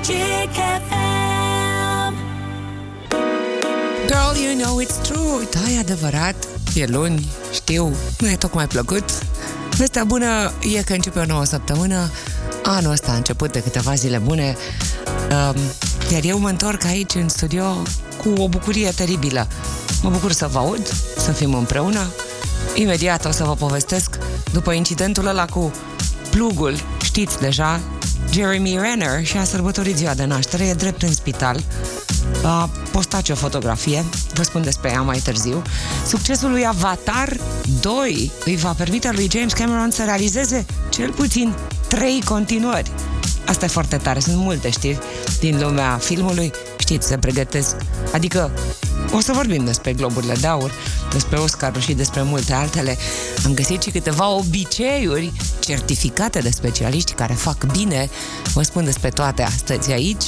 Magic FM. Girl, you know it's true. Da, e adevărat. E luni, știu, nu e tocmai plăcut. Vestea bună e că începe o nouă săptămână. Anul ăsta a început de câteva zile bune. Um, iar eu mă întorc aici în studio cu o bucurie teribilă. Mă bucur să vă aud, să fim împreună. Imediat o să vă povestesc după incidentul ăla cu plugul, știți deja, Jeremy Renner și-a sărbătorit ziua de naștere, e drept în spital. A postat și o fotografie, vă spun despre ea mai târziu. Succesul lui Avatar 2 îi va permite lui James Cameron să realizeze cel puțin trei continuări. Asta e foarte tare, sunt multe știri din lumea filmului, știți, se pregătesc. Adică o să vorbim despre globurile de aur, despre Oscar și despre multe altele. Am găsit și câteva obiceiuri certificate de specialiști care fac bine. Vă spun despre toate astăzi aici,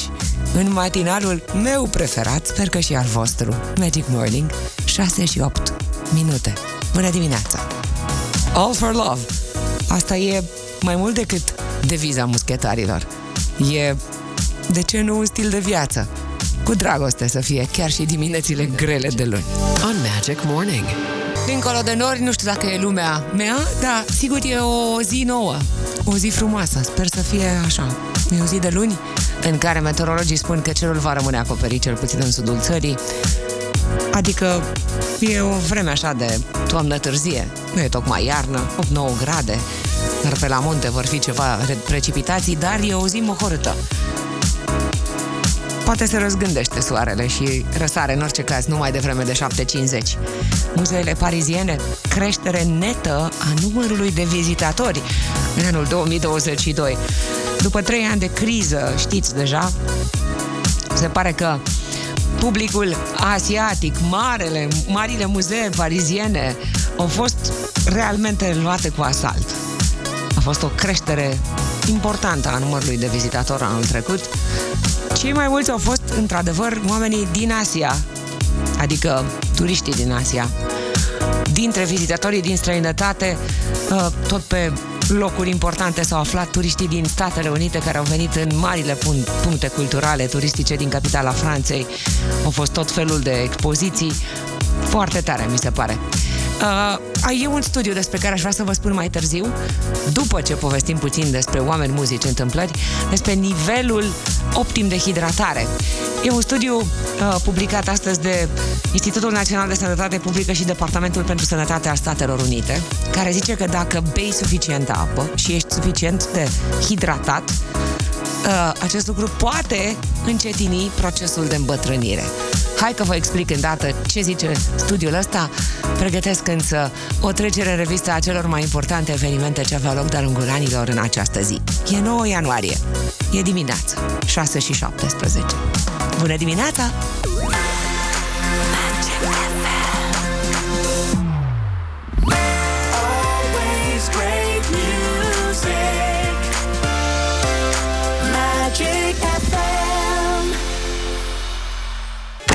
în matinalul meu preferat, sper că și al vostru, Magic Morning, 6 și 8 minute. Bună dimineața! All for love! Asta e mai mult decât deviza muschetarilor. E, de ce nu, un stil de viață. Cu dragoste să fie, chiar și diminețile grele de luni. on Magic Morning. Dincolo de nori, nu știu dacă e lumea mea, dar sigur e o zi nouă, o zi frumoasă, sper să fie așa. E o zi de luni în care meteorologii spun că cerul va rămâne acoperit cel puțin în sudul țării, adică e o vreme așa de toamnă târzie, nu e tocmai iarnă, 8-9 grade, dar pe la munte vor fi ceva re- precipitații, dar e o zi mohorâtă. Poate se răzgândește soarele și răsare în orice caz numai de vreme de 7.50. Muzeele pariziene, creștere netă a numărului de vizitatori în anul 2022. După trei ani de criză, știți deja, se pare că publicul asiatic, marele, marile muzee pariziene au fost realmente luate cu asalt. A fost o creștere importantă a numărului de vizitatori anul trecut. Cei mai mulți au fost, într-adevăr, oamenii din Asia, adică turiștii din Asia. Dintre vizitatorii din străinătate, uh, tot pe locuri importante s-au aflat turiștii din Statele Unite care au venit în marile pun- puncte culturale turistice din capitala Franței. Au fost tot felul de expoziții. Foarte tare, mi se pare. Uh, e un studiu despre care aș vrea să vă spun mai târziu, după ce povestim puțin despre oameni, muzici, întâmplări, despre nivelul optim de hidratare. E un studiu uh, publicat astăzi de Institutul Național de Sănătate Publică și Departamentul pentru Sănătate al Statelor Unite, care zice că dacă bei suficientă apă și ești suficient de hidratat, uh, acest lucru poate încetini procesul de îmbătrânire. Hai că vă explic îndată ce zice studiul ăsta. Pregătesc însă o trecere în revistă a celor mai importante evenimente ce aveau loc de-a lungul anilor în această zi. E 9 ianuarie. E dimineața, 6 și 17. Bună dimineața!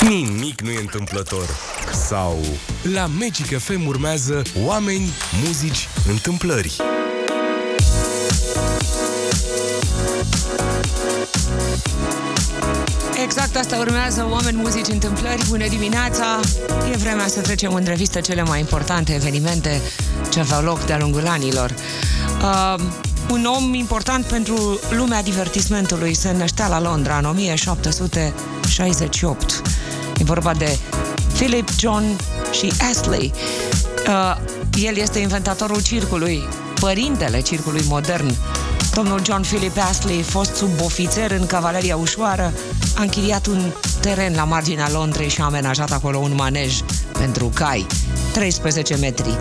Nimic nu e întâmplător. Sau la Magic FM urmează oameni, muzici, întâmplări. Exact asta urmează, oameni, muzici, întâmplări, bună dimineața! E vremea să trecem în revistă cele mai importante evenimente ce aveau loc de-a lungul anilor. Uh, un om important pentru lumea divertismentului se năștea la Londra în 1768. E vorba de Philip John și Astley. Uh, el este inventatorul circului, părintele circului modern. Domnul John Philip Astley, fost subofițer în cavaleria ușoară, a închiriat un teren la marginea Londrei și a amenajat acolo un manej pentru cai. 13 metri.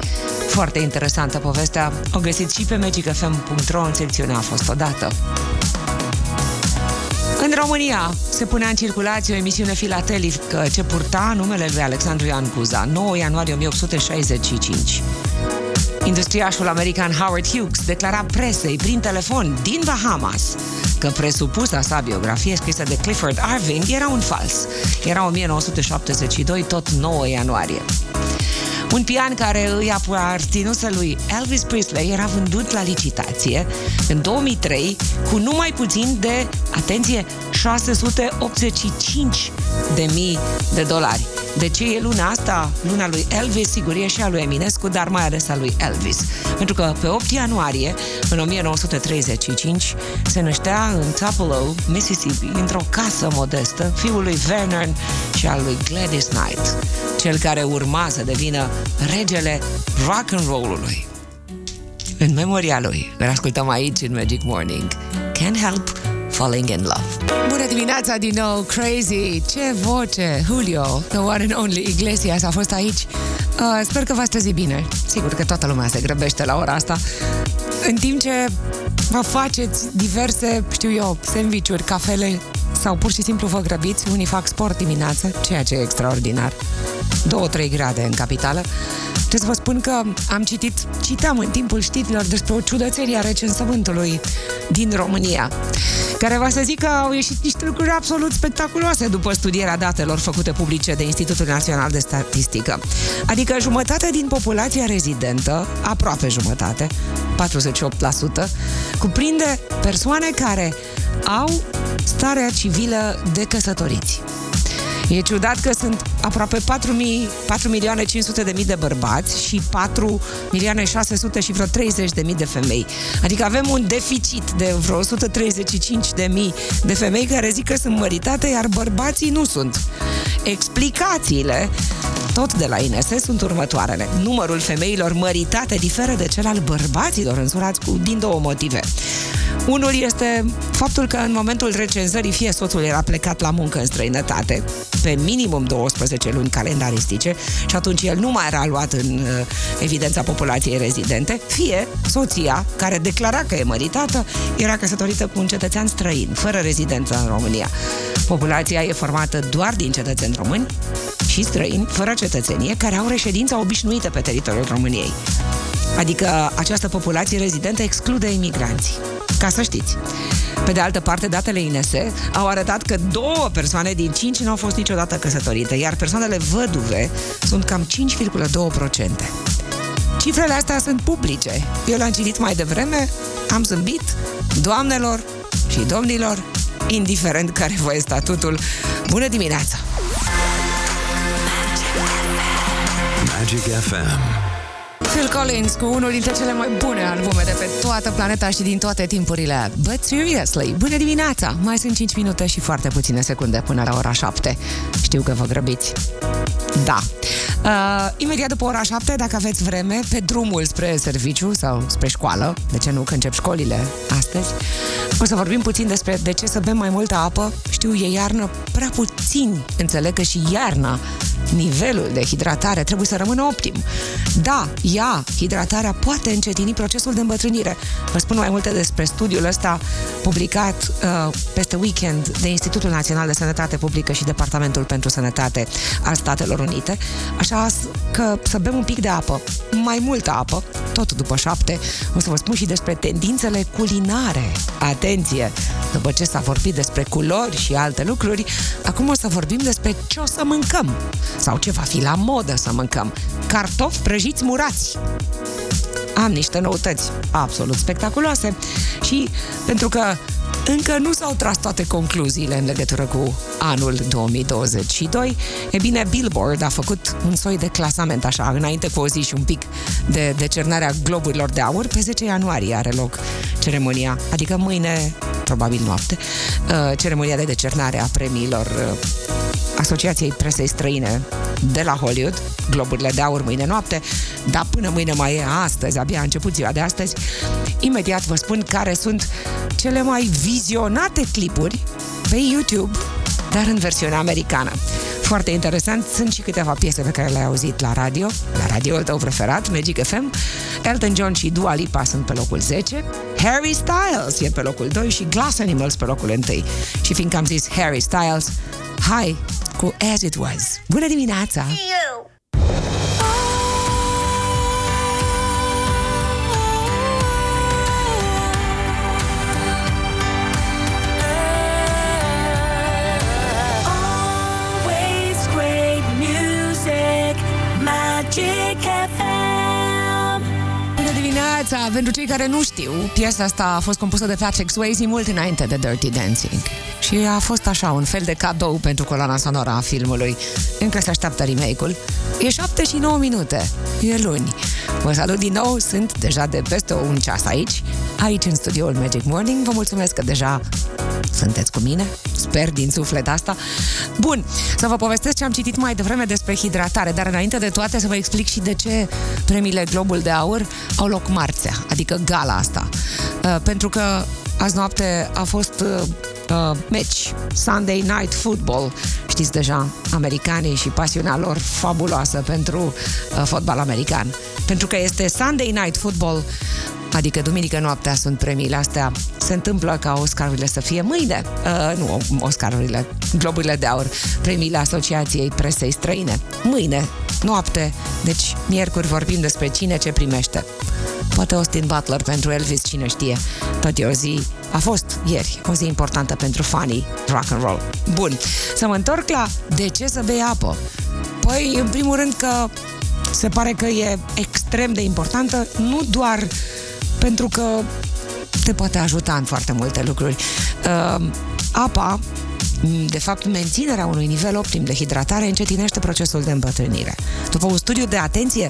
Foarte interesantă povestea. O găsiți și pe magicfm.ro în secțiunea A fost odată. În România se punea în circulație o emisiune filatelică ce purta numele lui Alexandru Ioan Cuza, 9 ianuarie 1865. Industriașul american Howard Hughes declara presei prin telefon din Bahamas că presupusa sa biografie scrisă de Clifford Irving era un fals. Era 1972, tot 9 ianuarie. Un pian care îi aparținuse lui Elvis Presley era vândut la licitație în 2003 cu numai puțin de, atenție, 685 de mii de dolari. De ce e luna asta? Luna lui Elvis, sigur, e și a lui Eminescu, dar mai ales a lui Elvis. Pentru că pe 8 ianuarie, în 1935, se năștea în Tupelo, Mississippi, într-o casă modestă, fiul lui Vernon și al lui Gladys Knight, cel care urma să devină regele rock and roll-ului. În memoria lui, îl ascultăm aici în Magic Morning. Can't help falling in love. Bună dimineața din nou, Crazy! Ce voce! Julio, the one and only Iglesias a fost aici. Uh, sper că v-ați trezit bine. Sigur că toată lumea se grăbește la ora asta. În timp ce vă faceți diverse, știu eu, sandvișuri, cafele sau pur și simplu vă grăbiți, unii fac sport dimineață, ceea ce e extraordinar. 2-3 grade în capitală. Trebuie să vă spun că am citit, citam în timpul știrilor despre o ciudățenie a recensământului din România, care va să zic că au ieșit niște lucruri absolut spectaculoase după studierea datelor făcute publice de Institutul Național de Statistică. Adică jumătate din populația rezidentă, aproape jumătate, 48%, cuprinde persoane care au starea civilă de căsătoriți. E ciudat că sunt aproape 4, mii, 4 milioane 500 de mii de bărbați și 4 milioane 600 și vreo 30 de mii de femei. Adică avem un deficit de vreo 135 de mii de femei care zic că sunt măritate, iar bărbații nu sunt. Explicațiile tot de la INS sunt următoarele. Numărul femeilor măritate diferă de cel al bărbaților însurați cu, din două motive. Unul este faptul că în momentul recenzării fie soțul era plecat la muncă în străinătate, pe minimum 12 luni calendaristice și atunci el nu mai era luat în uh, evidența populației rezidente, fie soția, care declara că e măritată, era căsătorită cu un cetățean străin, fără rezidență în România. Populația e formată doar din cetățeni români și străini, fără cetățenie, care au reședința obișnuită pe teritoriul României. Adică această populație rezidentă exclude imigranții. Ca să știți. Pe de altă parte, datele INS au arătat că două persoane din cinci nu au fost niciodată căsătorite, iar persoanele văduve sunt cam 5,2%. Cifrele astea sunt publice. Eu le-am citit mai devreme, am zâmbit, doamnelor și domnilor, indiferent care vă e statutul. Bună dimineața! Magic FM. Phil Collins cu unul dintre cele mai bune albume de pe toată planeta și din toate timpurile. But seriously, bună dimineața! Mai sunt 5 minute și foarte puține secunde până la ora 7. Știu că vă grăbiți. Da. Uh, imediat după ora 7, dacă aveți vreme, pe drumul spre serviciu sau spre școală, de ce nu, că încep școlile astăzi, o să vorbim puțin despre de ce să bem mai multă apă. Știu, e iarnă prea puțin. Înțeleg că și iarna nivelul de hidratare trebuie să rămână optim. Da, ea, hidratarea poate încetini procesul de îmbătrânire. Vă spun mai multe despre studiul ăsta publicat uh, peste weekend de Institutul Național de Sănătate Publică și Departamentul pentru Sănătate al Statelor Unite. Așa că să bem un pic de apă, mai multă apă, tot după șapte, o să vă spun și despre tendințele culinare. Atenție! După ce s-a vorbit despre culori și alte lucruri, acum o să vorbim despre ce o să mâncăm sau ce va fi la modă să mâncăm. Cartofi prăjiți murați. Am niște noutăți absolut spectaculoase și pentru că încă nu s-au tras toate concluziile în legătură cu anul 2022. E bine, Billboard a făcut un soi de clasament așa, înainte cu o zi și un pic de decernarea globurilor de aur. Pe 10 ianuarie are loc ceremonia, adică mâine, probabil noapte, uh, ceremonia de decernare a premiilor uh, Asociației Presei Străine de la Hollywood, Globurile de Aur mâine noapte, dar până mâine mai e astăzi, abia a început ziua de astăzi. Imediat vă spun care sunt cele mai vizionate clipuri pe YouTube, dar în versiunea americană. Foarte interesant, sunt și câteva piese pe care le-ai auzit la radio, la radioul tău preferat, Magic FM. Elton John și Dua Lipa sunt pe locul 10, Harry Styles e pe locul 2 și Glass Animals pe locul 1. Și fiindcă am zis Harry Styles, hai cu As It Was. Bună dimineața! Always great pentru cei care nu știu, piesa asta a fost compusă de Patrick Swayze mult înainte de Dirty Dancing. Și a fost așa, un fel de cadou pentru coloana sonoră a filmului. Încă se așteaptă remake-ul. E 7 și 9 minute. E luni. Vă salut din nou, sunt deja de peste un ceas aici, aici în studioul Magic Morning. Vă mulțumesc că deja sunteți cu mine, sper din suflet asta. Bun, să vă povestesc ce am citit mai devreme despre hidratare, dar înainte de toate să vă explic și de ce premiile Globul de Aur au loc marțea, adică gala asta. Uh, pentru că azi noapte a fost uh, uh, match, Sunday Night Football. Știți deja, americanii și pasiunea lor fabuloasă pentru uh, fotbal american. Pentru că este Sunday Night Football, adică duminică noaptea sunt premiile astea. Se întâmplă ca Oscarurile să fie mâine. Uh, nu Oscarurile, Globurile de Aur, premiile Asociației Presei Străine. Mâine, noapte, deci miercuri vorbim despre cine ce primește. Poate Austin Butler pentru Elvis, cine știe. Tot e o zi, a fost ieri, o zi importantă pentru fanii rock and roll. Bun, să mă întorc la de ce să bei apă. Păi, în primul rând că se pare că e extrem de importantă, nu doar pentru că te poate ajuta în foarte multe lucruri. Uh, apa de fapt, menținerea unui nivel optim de hidratare încetinește procesul de îmbătrânire. După un studiu de atenție,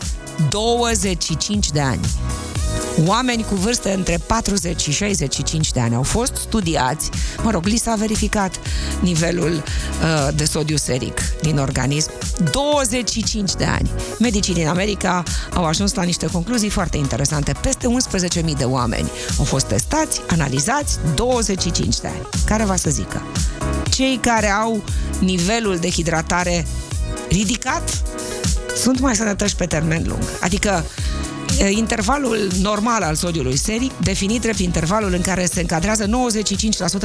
25 de ani. Oameni cu vârste între 40 și 65 de ani au fost studiați, mă rog, li s-a verificat nivelul uh, de sodiu seric din organism. 25 de ani. Medicii din America au ajuns la niște concluzii foarte interesante. Peste 11.000 de oameni au fost testați, analizați, 25 de ani. Care va să zică? Cei care au nivelul de hidratare ridicat sunt mai sănătoși pe termen lung. Adică e, intervalul normal al sodiului seric, definit drept intervalul în care se încadrează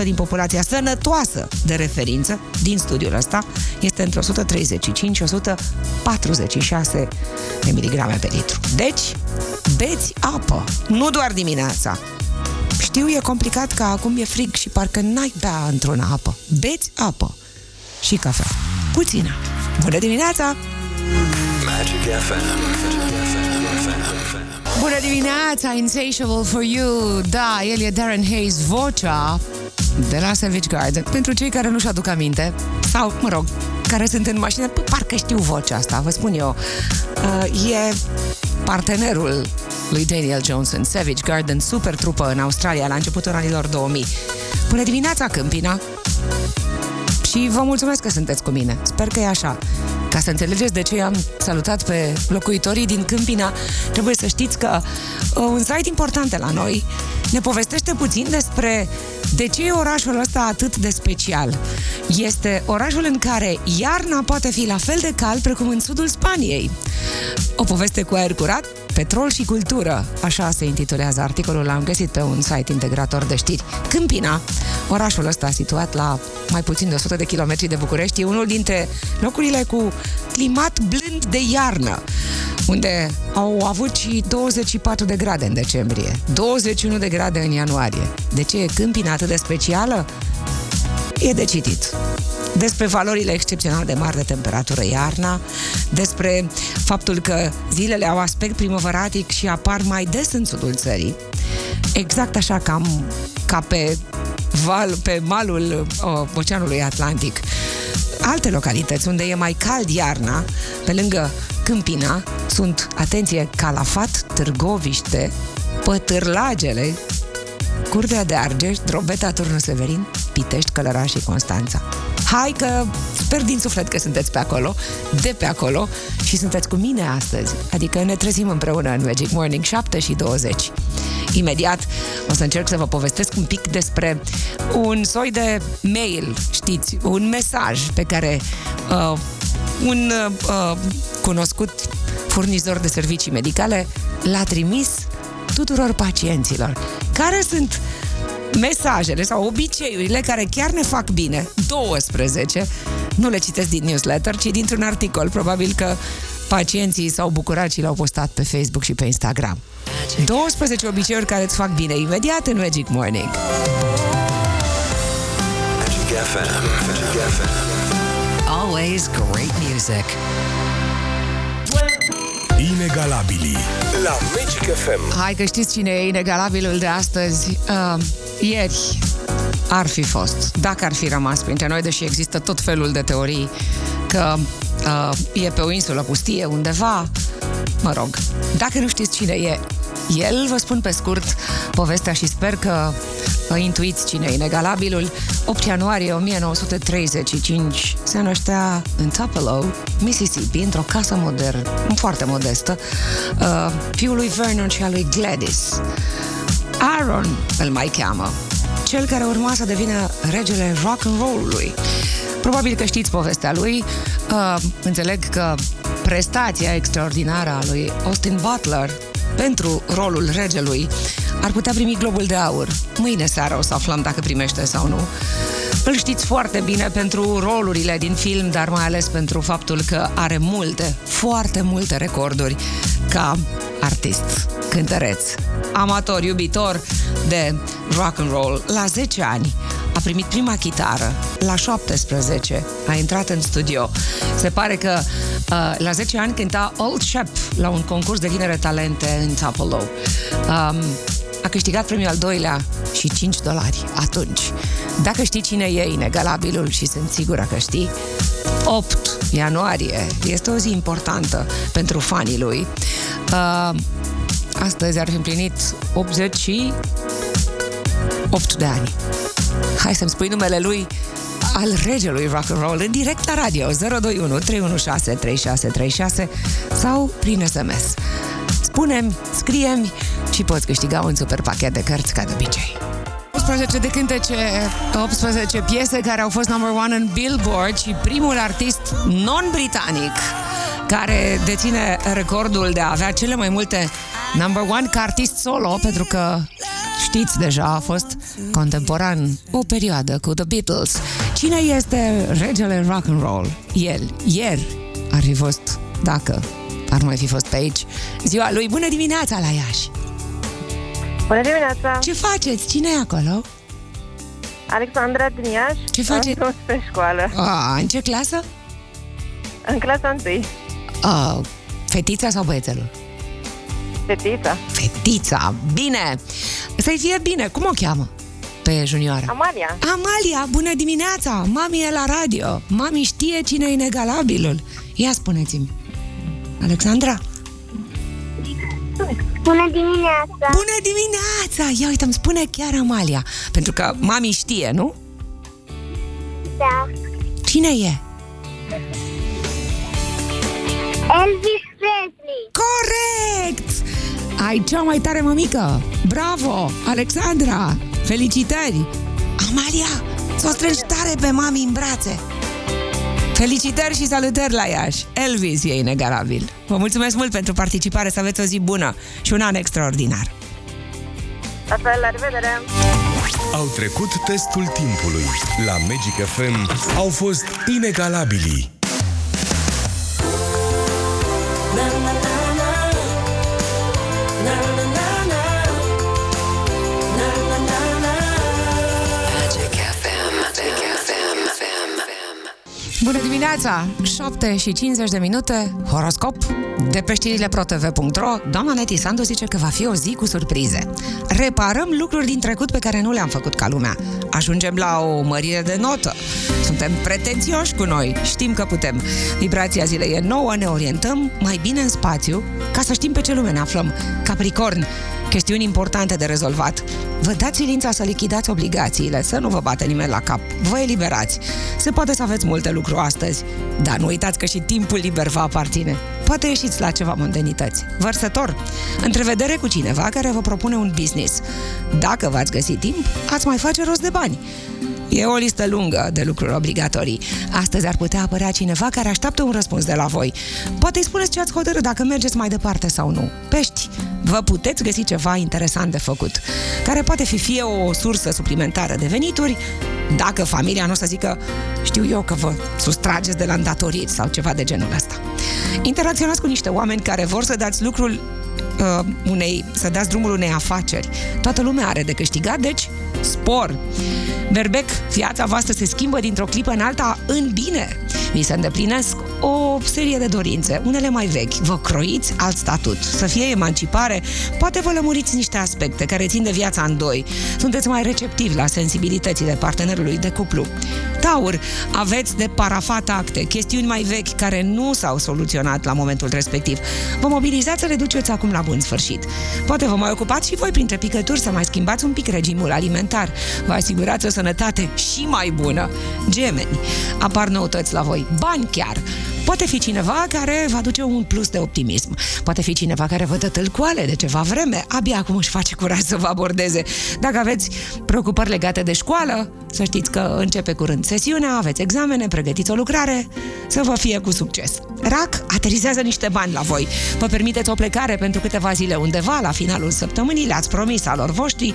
95% din populația sănătoasă de referință din studiul ăsta, este între 135 și 146 de miligrame pe litru. Deci, beți apă, nu doar dimineața. Știu, e complicat că acum e frig și parcă n-ai bea într-una apă. Beți apă și cafea. Puțină. Bună dimineața! Magic FM. Bună dimineața, Insatiable for You! Da, el e Darren Hayes, vocea de la Savage Garden. Pentru cei care nu-și aduc aminte, sau, mă rog, care sunt în mașină, păi, parcă știu vocea asta, vă spun eu. Uh, e partenerul lui Daniel Johnson, Savage Garden, super trupă în Australia la începutul anilor 2000. Bună dimineața, Câmpina! Și vă mulțumesc că sunteți cu mine. Sper că e așa. Ca să înțelegeți de ce am salutat pe locuitorii din Câmpina, trebuie să știți că uh, un site important la noi ne povestește puțin despre de ce e orașul ăsta atât de special. Este orașul în care iarna poate fi la fel de cald precum în sudul Spaniei. O poveste cu aer curat, petrol și cultură, așa se intitulează articolul, l-am găsit pe un site integrator de știri. Câmpina, orașul ăsta situat la mai puțin de 100 de kilometri de București, e unul dintre locurile cu climat blând de iarnă, unde au avut și 24 de grade în decembrie, 21 de grade în ianuarie. De ce e Câmpina atât de specială? E de citit despre valorile excepțional de mari de temperatură iarna, despre faptul că zilele au aspect primăvăratic și apar mai des în sudul țării, exact așa cam ca pe val, pe malul uh, Oceanului Atlantic. Alte localități unde e mai cald iarna, pe lângă Câmpina, sunt, atenție, Calafat, Târgoviște, Pătârlagele, Curtea de Argeș, Drobeta, Turnul Severin, Pitești, Călăraș și Constanța. Hai că sper din suflet că sunteți pe acolo, de pe acolo și sunteți cu mine astăzi. Adică ne trezim împreună în Magic Morning 7 și 20. Imediat o să încerc să vă povestesc un pic despre un soi de mail, știți, un mesaj pe care uh, un uh, cunoscut furnizor de servicii medicale l-a trimis tuturor pacienților. Care sunt mesajele sau obiceiurile care chiar ne fac bine? 12. Nu le citesc din newsletter, ci dintr-un articol. Probabil că pacienții s-au bucurat și l-au postat pe Facebook și pe Instagram. 12 obiceiuri care îți fac bine imediat în Magic Morning. Magic FM. Magic FM. Always great music. Inegalabilii la Magic FM. Hai că știți cine e inegalabilul de astăzi? Uh, ieri ar fi fost, dacă ar fi rămas printre noi, deși există tot felul de teorii că uh, e pe o insulă pustie undeva, mă rog, dacă nu știți cine e el, vă spun pe scurt povestea și sper că uh, intuiți cine e inegalabilul. 8 ianuarie 1935 se năștea în Tupelo, Mississippi, într-o casă modernă, foarte modestă, uh, fiul lui Vernon și al lui Gladys. Aaron îl mai cheamă, cel care urma să devină regele rock and roll-ului. Probabil că știți povestea lui. Uh, înțeleg că prestația extraordinară a lui Austin Butler pentru rolul regelui ar putea primi Globul de Aur. Mâine seară o să aflăm dacă primește sau nu. Îl știți foarte bine pentru rolurile din film, dar mai ales pentru faptul că are multe, foarte multe recorduri ca artist, cântăreț, amator, iubitor de rock and roll. La 10 ani a primit prima chitară, la 17 a intrat în studio. Se pare că uh, la 10 ani cânta Old Shep la un concurs de tinere talente în Tupelo. Um, a câștigat premiul al doilea și 5 dolari atunci. Dacă știi cine e inegalabilul și sunt sigură că știi, 8 ianuarie este o zi importantă pentru fanii lui. Uh, astăzi ar fi împlinit 88 de ani. Hai să-mi spui numele lui al regelui rock and roll în direct la radio 021 316 3636 sau prin SMS. Spunem, scriem și poți câștiga un super pachet de cărți ca de obicei. 18 de cântece, 18 piese care au fost number one în Billboard și primul artist non-britanic care deține recordul de a avea cele mai multe number one ca artist solo, pentru că știți deja, a fost contemporan o perioadă cu The Beatles. Cine este regele rock and roll? El. Ieri ar fi fost, dacă ar mai fi fost pe aici, ziua lui. Bună dimineața la Iași! Bună dimineața! Ce faceți? Cine e acolo? Alexandra din Iași. Ce faceți? Am fost pe școală. A, în ce clasă? În clasa 1. A, fetița sau băiețelul? Fetița. Fetița, bine! Să-i fie bine, cum o cheamă? Pe junioara. Amalia. Amalia, bună dimineața! Mami e la radio. Mami știe cine e inegalabilul. Ia spuneți-mi. Alexandra? Bună dimineața! Bună dimineața! Ia uite, îmi spune chiar Amalia. Pentru că mami știe, nu? Da. Cine e? Elvis Presley! Corect! Ai cea mai tare mămică! Bravo! Alexandra! Felicitări! Amalia! S-o strângi tare pe mami în brațe! Felicitări și salutări la Iași! Elvis e inegalabil! Vă mulțumesc mult pentru participare, să aveți o zi bună și un an extraordinar! La fel, la revedere! Au trecut testul timpului. La Magic FM au fost inegalabilii. Magic Bună dimineața! 7 și 50 de minute, horoscop de pe știrile protv.ro. Doamna Neti Sandu zice că va fi o zi cu surprize. Reparăm lucruri din trecut pe care nu le-am făcut ca lumea. Ajungem la o mărire de notă. Suntem pretențioși cu noi, știm că putem. Vibrația zilei e nouă, ne orientăm mai bine în spațiu ca să știm pe ce lume ne aflăm. Capricorn, chestiuni importante de rezolvat. Vă dați silința să lichidați obligațiile, să nu vă bate nimeni la cap. Vă eliberați. Se poate să aveți multe lucruri astăzi, dar nu uitați că și timpul liber vă aparține. Poate ieșiți la ceva mondenități. Vărsător, întrevedere cu cineva care vă propune un business. Dacă v-ați găsit timp, ați mai face rost de bani. E o listă lungă de lucruri obligatorii. Astăzi ar putea apărea cineva care așteaptă un răspuns de la voi. Poate îi spuneți ce ați hotărât dacă mergeți mai departe sau nu. Pești, vă puteți găsi ceva interesant de făcut, care poate fi fie o sursă suplimentară de venituri, dacă familia nu o să zică, știu eu că vă sustrageți de la îndatoriri sau ceva de genul ăsta. Interacționați cu niște oameni care vor să dați lucrul uh, unei, să dați drumul unei afaceri. Toată lumea are de câștigat, deci spor. Berbec, viața voastră se schimbă dintr-o clipă în alta în bine. Vi se îndeplinesc o serie de dorințe, unele mai vechi. Vă croiți alt statut, să fie emancipare, poate vă lămuriți niște aspecte care țin de viața în doi. Sunteți mai receptivi la sensibilitățile partenerului de cuplu. Taur, aveți de parafat acte, chestiuni mai vechi care nu s-au soluționat la momentul respectiv. Vă mobilizați să le duceți acum la bun sfârșit. Poate vă mai ocupați și voi printre picături să mai schimbați un pic regimul alimentar. Vă asigurați o sănătate și mai bună. Gemeni, apar noutăți la voi, bani chiar. Poate fi cineva care va aduce un plus de optimism. Poate fi cineva care vă dă tâlcoale de ceva vreme, abia acum își face curaj să vă abordeze. Dacă aveți preocupări legate de școală, să știți că începe curând sesiunea, aveți examene, pregătiți o lucrare, să vă fie cu succes. Rac, aterizează niște bani la voi. Vă permiteți o plecare pentru câteva zile undeva la finalul săptămânii, le-ați promis alor voștri.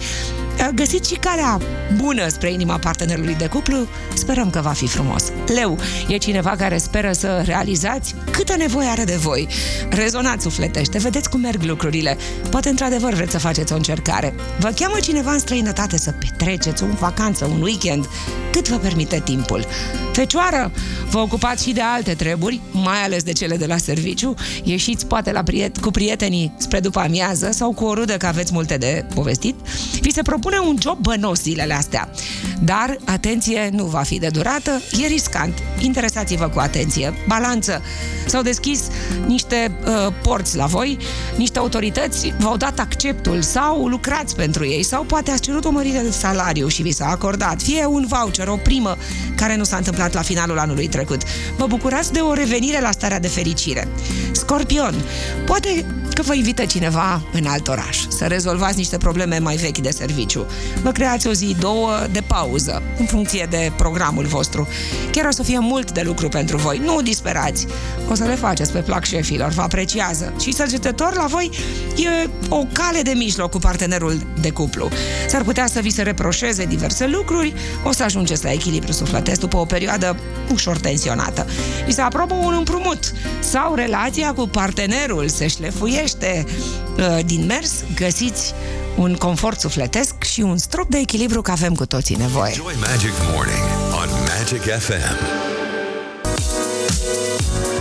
Găsiți și calea bună spre inima partenerului de cuplu, sperăm că va fi frumos. Leu, e cineva care speră să realizați câtă nevoie are de voi. Rezonați sufletește, vedeți cum merg lucrurile. Poate într-adevăr vreți să faceți o încercare. Vă cheamă cineva în străinătate să petreceți o vacanță, un weekend, cât vă permite timpul. Fecioară, vă ocupați și de alte treburi, mai ales de cele de la serviciu. Ieșiți poate la priet- cu prietenii spre după amiază sau cu o rudă că aveți multe de povestit. Vi se propune un job bănos zilele astea. Dar, atenție, nu va fi de durată, e riscant. Interesați-vă cu atenție. Balanță. S-au deschis niște uh, porți la voi, niște autorități v-au dat acceptul sau lucrați pentru ei sau poate ați cerut o mărire de salariu și vi s-a acordat, fie un voucher, o primă care nu s-a întâmplat la finalul anului trecut. Vă bucurați de o revenire la starea de fericire. Scorpion, poate că vă invită cineva în alt oraș să rezolvați niște probleme mai vechi de serviciu. Vă creați o zi, două de pauză, în funcție de programul vostru. Chiar o să fie mult de lucru pentru voi. Nu disperați. O să le faceți pe plac șefilor, vă apreciază. Și săgetător la voi e o cale de mijloc cu partenerul de cuplu. S-ar putea să vi se reproșeze diverse lucruri, o să ajungeți la echilibru sufletesc după o perioadă ușor tensionată. Vi se aprobă un împrumut sau relația cu partenerul se șlefuiește uh, din mers, găsiți un confort sufletesc și un strop de echilibru că avem cu toții nevoie. Joy Magic Morning on Magic FM.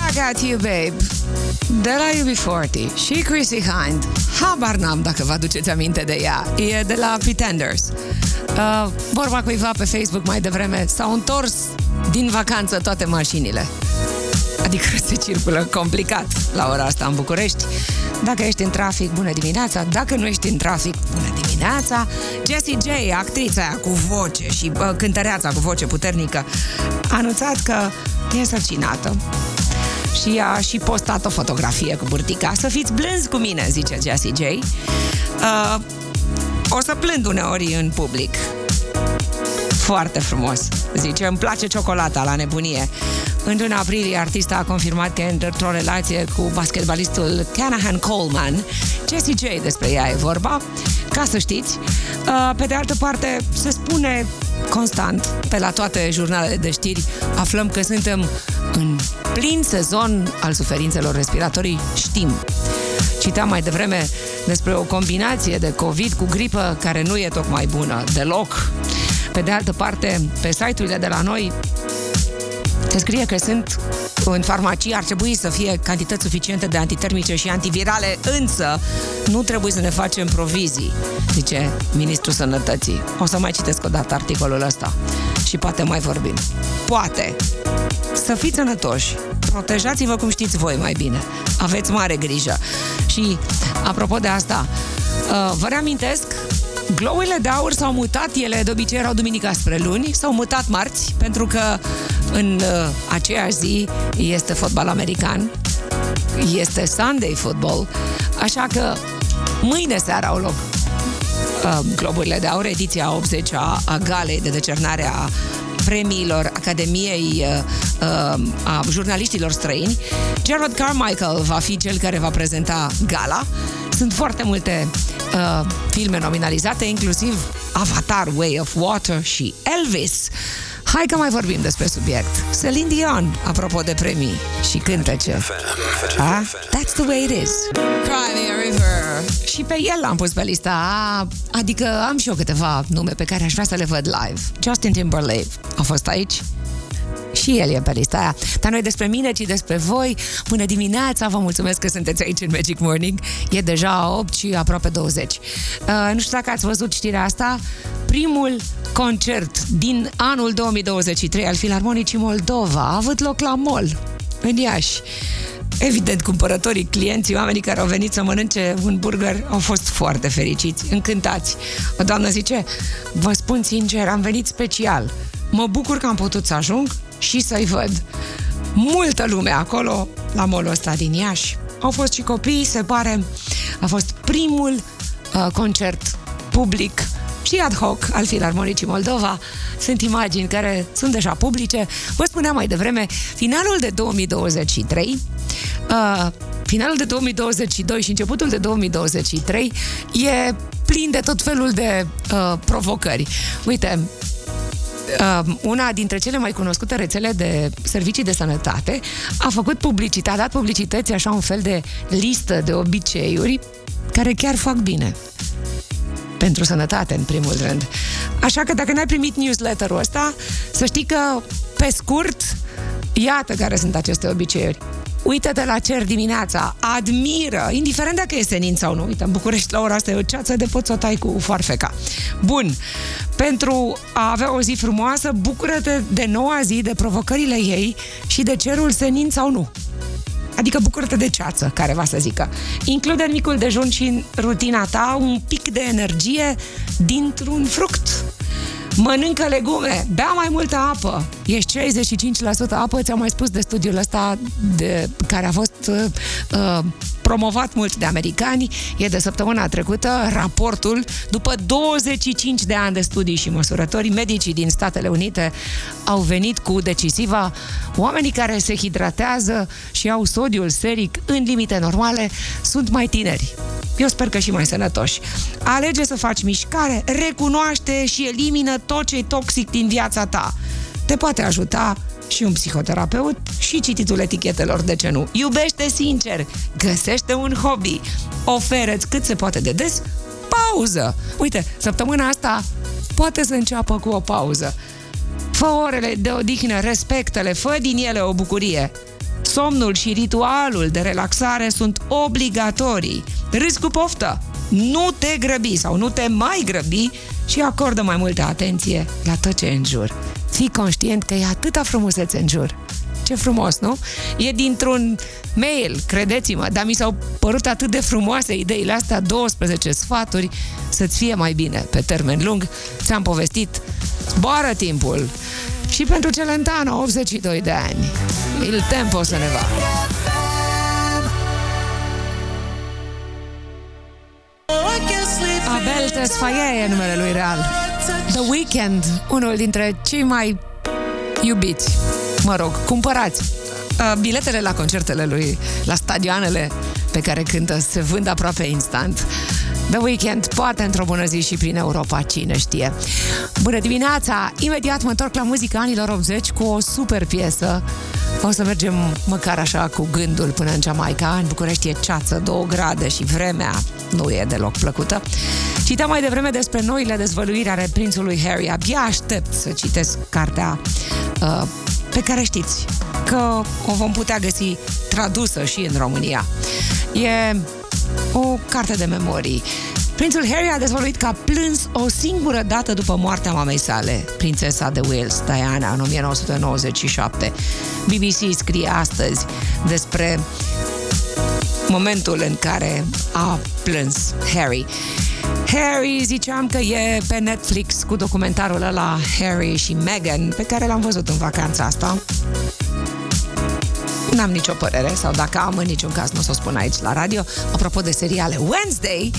I got you, babe. De la UB40 și Chrissy Hind. Habar n-am dacă vă aduceți aminte de ea. E de la Pretenders. Uh, vorba cuiva pe Facebook mai devreme, s-au întors din vacanță toate mașinile. Adică se circulă complicat la ora asta în București. Dacă ești în trafic, bună dimineața. Dacă nu ești în trafic, bună dimineața. Jessie J, actrița aia cu voce și bă, cântăreața cu voce puternică, a anunțat că e însărcinată și a și postat o fotografie cu burtica. Să fiți blânzi cu mine, zice Jessie J. Uh, o să plând uneori în public. Foarte frumos. Zice, îmi place ciocolata la nebunie. În luna aprilie, artista a confirmat că e într-o relație cu basketbalistul Canahan Coleman. Jessie J despre ea e vorba, ca să știți. Uh, Pe de altă parte, se spune constant, pe la toate jurnalele de știri, aflăm că suntem în plin sezon al suferințelor respiratorii, știm. Citeam mai devreme despre o combinație de COVID cu gripă care nu e tocmai bună, deloc. Pe de altă parte, pe site-urile de la noi se scrie că sunt în farmacie ar trebui să fie cantități suficiente de antitermice și antivirale, însă nu trebuie să ne facem provizii, zice Ministrul Sănătății. O să mai citesc o dată articolul ăsta și poate mai vorbim. Poate. Să fiți sănătoși. Protejați-vă cum știți voi mai bine. Aveți mare grijă. Și, apropo de asta, uh, vă reamintesc Glouile de aur s-au mutat, ele de obicei erau duminica spre luni, s-au mutat marți, pentru că în uh, aceeași zi este fotbal american, este Sunday football, așa că mâine seara au loc uh, Globurile de Aur, ediția 80 a, a galei de decernare a premiilor Academiei uh, uh, a jurnaliștilor străini. Gerard Carmichael va fi cel care va prezenta gala. Sunt foarte multe uh, filme nominalizate, inclusiv Avatar, Way of Water și Elvis. Hai că mai vorbim despre subiect. Celine Dion, apropo de premii și cântece. A? That's the way it is. Cry me a river. Și pe el l-am pus pe lista A, adică am și eu câteva nume pe care aș vrea să le văd live. Justin Timberlake a fost aici Și el e pe lista aia. Dar noi despre mine, ci despre voi. Bună dimineața, vă mulțumesc că sunteți aici în Magic Morning. E deja 8 și aproape 20. Uh, nu știu dacă ați văzut știrea asta. Primul concert din anul 2023 al Filarmonicii Moldova a avut loc la MOL, în Iași. Evident, cumpărătorii, clienții, oamenii care au venit să mănânce un burger au fost foarte fericiți, încântați. O doamnă zice, vă spun sincer, am venit special. Mă bucur că am putut să ajung și să-i văd. Multă lume acolo, la molul ăsta din Iași. Au fost și copii, se pare. A fost primul uh, concert public și ad hoc al Filarmonicii Moldova. Sunt imagini care sunt deja publice. Vă spuneam mai devreme, finalul de 2023, uh, finalul de 2022 și începutul de 2023 e plin de tot felul de uh, provocări. Uite, uh, una dintre cele mai cunoscute rețele de servicii de sănătate a făcut publicitate, a dat publicității așa un fel de listă de obiceiuri care chiar fac bine pentru sănătate, în primul rând. Așa că dacă n-ai primit newsletterul ăsta, să știi că, pe scurt, iată care sunt aceste obiceiuri. Uită-te la cer dimineața, admiră, indiferent dacă e senin sau nu. Uite, în București la ora asta e o ceață de poți să o tai cu foarfeca. Bun, pentru a avea o zi frumoasă, bucură-te de noua zi, de provocările ei și de cerul senin sau nu. Adică bucură-te de ceață, care va să zică. Include în micul dejun și în rutina ta un pic de energie dintr-un fruct. Mănâncă legume, bea mai multă apă. Ești 65% apă, ți-am mai spus de studiul ăsta de, care a fost uh, uh, promovat mult de americani. E de săptămâna trecută raportul după 25 de ani de studii și măsurători. Medicii din Statele Unite au venit cu decisiva oamenii care se hidratează și au sodiul seric în limite normale sunt mai tineri. Eu sper că și mai sănătoși. Alege să faci mișcare, recunoaște și elimină tot ce e toxic din viața ta. Te poate ajuta și un psihoterapeut și cititul etichetelor, de ce nu? Iubește sincer, găsește un hobby, oferă-ți cât se poate de des pauză. Uite, săptămâna asta poate să înceapă cu o pauză. Fă orele de odihnă, respectă-le, fă din ele o bucurie. Somnul și ritualul de relaxare sunt obligatorii. Râzi cu poftă. Nu te grăbi sau nu te mai grăbi și acordă mai multă atenție la tot ce e în jur. Fii conștient că e atâta frumusețe în jur. Ce frumos, nu? E dintr-un mail, credeți-mă, dar mi s-au părut atât de frumoase ideile astea, 12 sfaturi, să-ți fie mai bine pe termen lung. Ți-am povestit, zboară timpul. Și pentru Celentano, 82 de ani. Il tempo se ne va. Abel Tesfaye e numele lui real. The Weeknd, unul dintre cei mai iubiți. Mă rog, cumpărați. Uh, Biletele la concertele lui, la stadioanele pe care cântă, se vând aproape instant. The Weekend, poate într-o bună zi și prin Europa, cine știe. Bună dimineața! Imediat mă întorc la muzica anilor 80 cu o super piesă. O să mergem măcar așa cu gândul până în Jamaica. În București e ceață, 2 grade și vremea nu e deloc plăcută. Citeam mai devreme despre noile dezvăluiri ale prințului Harry. Abia aștept să citesc cartea uh, pe care știți că o vom putea găsi tradusă și în România. E o carte de memorii. Prințul Harry a dezvăluit că a plâns o singură dată după moartea mamei sale, prințesa de Wales, Diana, în 1997. BBC scrie astăzi despre momentul în care a plâns Harry. Harry, ziceam că e pe Netflix cu documentarul ăla Harry și Meghan, pe care l-am văzut în vacanța asta. N-am nicio părere, sau dacă am, în niciun caz nu o să o spun aici la radio. Apropo de seriale, Wednesday,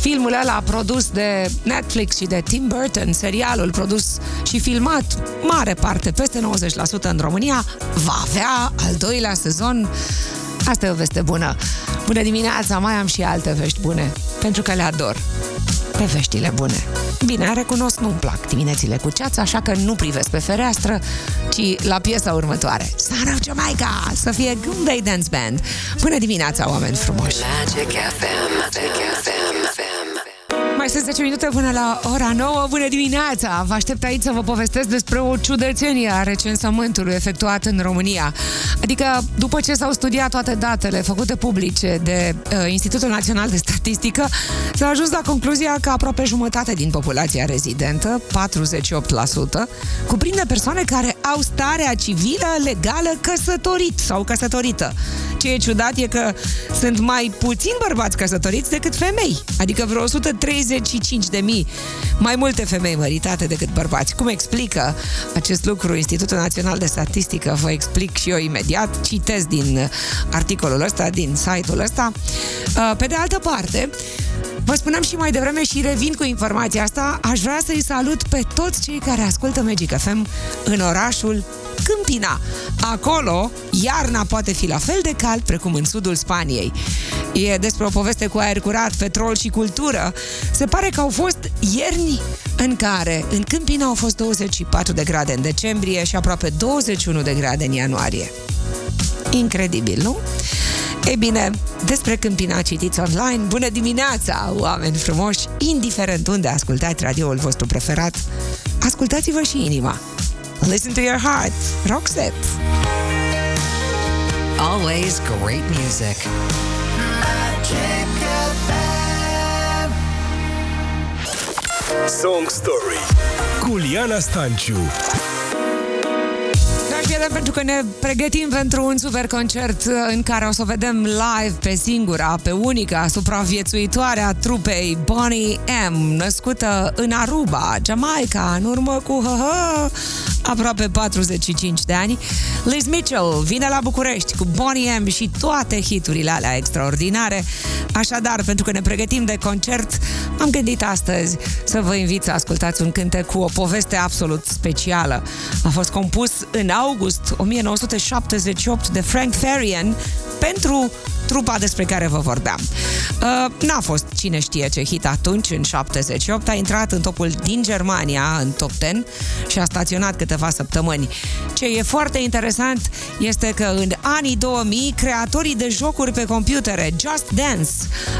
filmul ăla produs de Netflix și de Tim Burton, serialul produs și filmat mare parte, peste 90% în România, va avea al doilea sezon Asta e o veste bună. Bună dimineața, mai am și alte vești bune, pentru că le ador. Pe veștile bune. Bine, recunosc, nu-mi plac diminețile cu ceață, așa că nu privesc pe fereastră, ci la piesa următoare. Son of Jamaica! Să fie Good Day Dance Band. Bună dimineața, oameni frumoși! Magic FM. Magic FM. Mai sunt 10 minute până la ora 9. Bună dimineața! Vă aștept aici să vă povestesc despre o ciudățenie a recensământului efectuat în România. Adică, după ce s-au studiat toate datele făcute publice de uh, Institutul Național de Statistică, s-a ajuns la concluzia că aproape jumătate din populația rezidentă, 48%, cuprinde persoane care au starea civilă legală căsătorit sau căsătorită. Ce e ciudat e că sunt mai puțini bărbați căsătoriți decât femei, adică vreo 135 de mii mai multe femei măritate decât bărbați. Cum explică acest lucru Institutul Național de Statistică? Vă explic și eu imediat, citesc din articolul ăsta, din site-ul ăsta. Uh, Pe de altă parte, Vă spuneam și mai devreme și revin cu informația asta, aș vrea să-i salut pe toți cei care ascultă Magic FM în orașul Câmpina. Acolo, iarna poate fi la fel de cald precum în sudul Spaniei. E despre o poveste cu aer curat, petrol și cultură. Se pare că au fost ierni în care în Câmpina au fost 24 de grade în decembrie și aproape 21 de grade în ianuarie. Incredibil, nu? Ei bine, despre Câmpina citiți online. Bună dimineața, oameni frumoși! Indiferent unde ascultați radioul vostru preferat, ascultați-vă și inima. Listen to your heart. Roxette. Always great music. Song Story cu Liana Stanciu Dragi prieteni, pentru că ne pregătim pentru un super concert în care o să o vedem live pe singura, pe unica supraviețuitoare a trupei Bonnie M, născută în Aruba, Jamaica, în urmă cu hă, hă, aproape 45 de ani. Liz Mitchell vine la București cu Bonnie M și toate hiturile alea extraordinare. Așadar, pentru că ne pregătim de concert, am gândit astăzi să vă invit să ascultați un cântec cu o poveste absolut specială. A fost compus în august 1978 de Frank Farian pentru trupa despre care vă vorbeam. Uh, n-a fost cine știe ce hit atunci, în 78, a intrat în topul din Germania, în top 10, și a staționat câteva săptămâni. Ce e foarte interesant este că în anii 2000, creatorii de jocuri pe computere, Just Dance,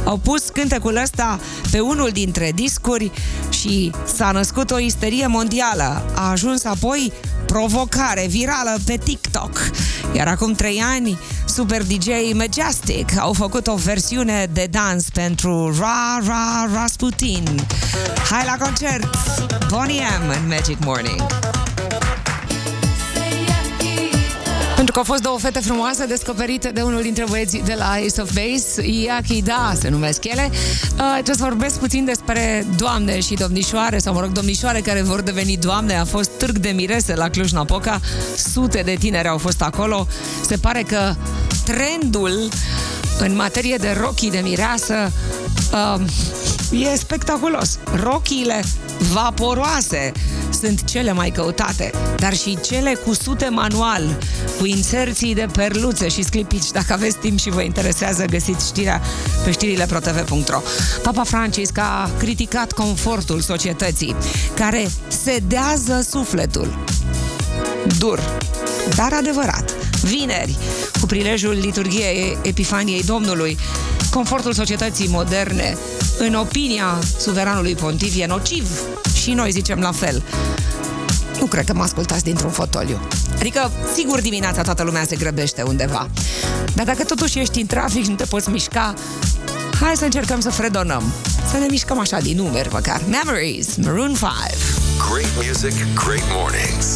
au pus cântecul ăsta pe unul dintre discuri și s-a născut o isterie mondială. A ajuns apoi provocare virală pe TikTok. Iar acum trei ani, Super DJ Majestic au făcut o versiune de dans pentru Ra Ra Rasputin. Hai la concert! Bonnie M în Magic Morning. Pentru că au fost două fete frumoase descoperite de unul dintre băieții de la Ace of Base, Iaki Da se numesc ele. Uh, trebuie să vorbesc puțin despre doamne și domnișoare, sau mă rog, domnișoare care vor deveni doamne. A fost târg de mirese la Cluj-Napoca, sute de tineri au fost acolo. Se pare că trendul în materie de rochii de mireasă uh, e spectaculos. Rochiile vaporoase sunt cele mai căutate, dar și cele cu sute manual, cu inserții de perluțe și sclipici. Dacă aveți timp și vă interesează, găsiți știrea pe știrile protv.ro. Papa Francisc a criticat confortul societății, care sedează sufletul. Dur, dar adevărat. Vineri, cu prilejul liturgiei Epifaniei Domnului, confortul societății moderne, în opinia suveranului pontiv, e nociv. Și noi zicem la fel. Nu cred că mă ascultați dintr-un fotoliu. Adică, sigur, dimineața toată lumea se grăbește undeva. Dar dacă totuși ești în trafic și nu te poți mișca, hai să încercăm să fredonăm. Să ne mișcăm așa din numeri, măcar. Memories, Maroon 5. Great music, great mornings.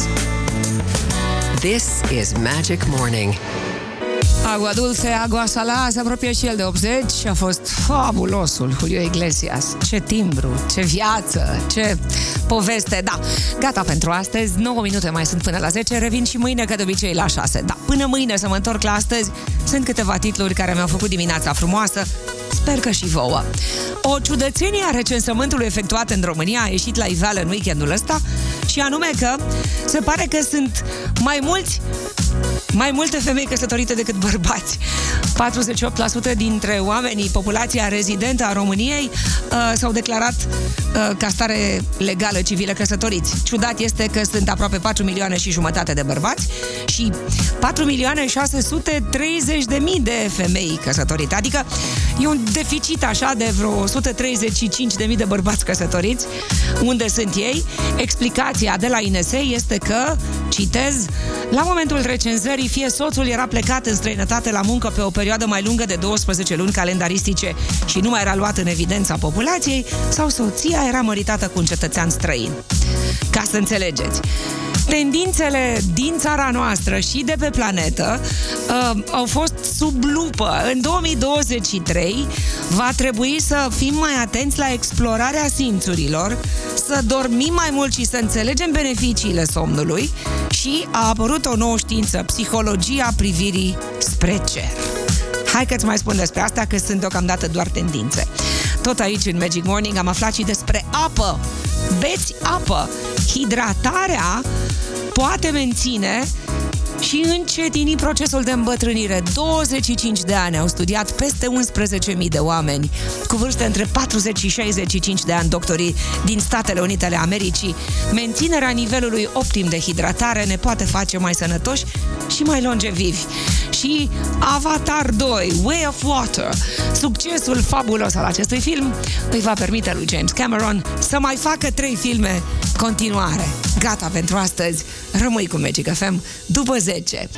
This is Magic Morning. Agua dulce, agua salada, se apropie și el de 80 și a fost fabulosul Julio Iglesias. Ce timbru, ce viață, ce poveste. Da, gata pentru astăzi, 9 minute mai sunt până la 10, revin și mâine ca de obicei la 6. Da, până mâine să mă întorc la astăzi, sunt câteva titluri care mi-au făcut dimineața frumoasă, sper că și vouă. O ciudățenie a recensământului efectuat în România a ieșit la iveală în weekendul ăsta și anume că se pare că sunt mai mulți mai multe femei căsătorite decât bărbați. 48% dintre oamenii, populația rezidentă a României, uh, s-au declarat uh, ca stare legală civilă căsătoriți. Ciudat este că sunt aproape 4 milioane și jumătate de bărbați și 4 milioane 630 de mii de femei căsătorite. Adică e un deficit așa de vreo 135 de mii de bărbați căsătoriți. Unde sunt ei? Explicația de la INS este că, citez, la momentul recenzării, fie soțul era plecat în străinătate la muncă pe o perioadă mai lungă de 12 luni calendaristice și nu mai era luat în evidența populației, sau soția era măritată cu un cetățean străin. Ca să înțelegeți. Tendințele din țara noastră și de pe planetă uh, au fost sub lupă. În 2023 va trebui să fim mai atenți la explorarea simțurilor, să dormim mai mult și să înțelegem beneficiile somnului și a apărut o nouă știință, psihologia privirii spre cer. Hai că-ți mai spun despre asta, că sunt deocamdată doar tendințe. Tot aici, în Magic Morning, am aflat și despre apă. Beți apă. Hidratarea poate menține și încetini procesul de îmbătrânire. 25 de ani au studiat peste 11.000 de oameni cu vârste între 40 și 65 de ani, doctorii din Statele Unite ale Americii. Menținerea nivelului optim de hidratare ne poate face mai sănătoși și mai longevivi. Și Avatar 2, Way of Water, succesul fabulos al acestui film, îi va permite lui James Cameron să mai facă trei filme continuare. Gata pentru astăzi. Rămâi cu Magic FM după 10.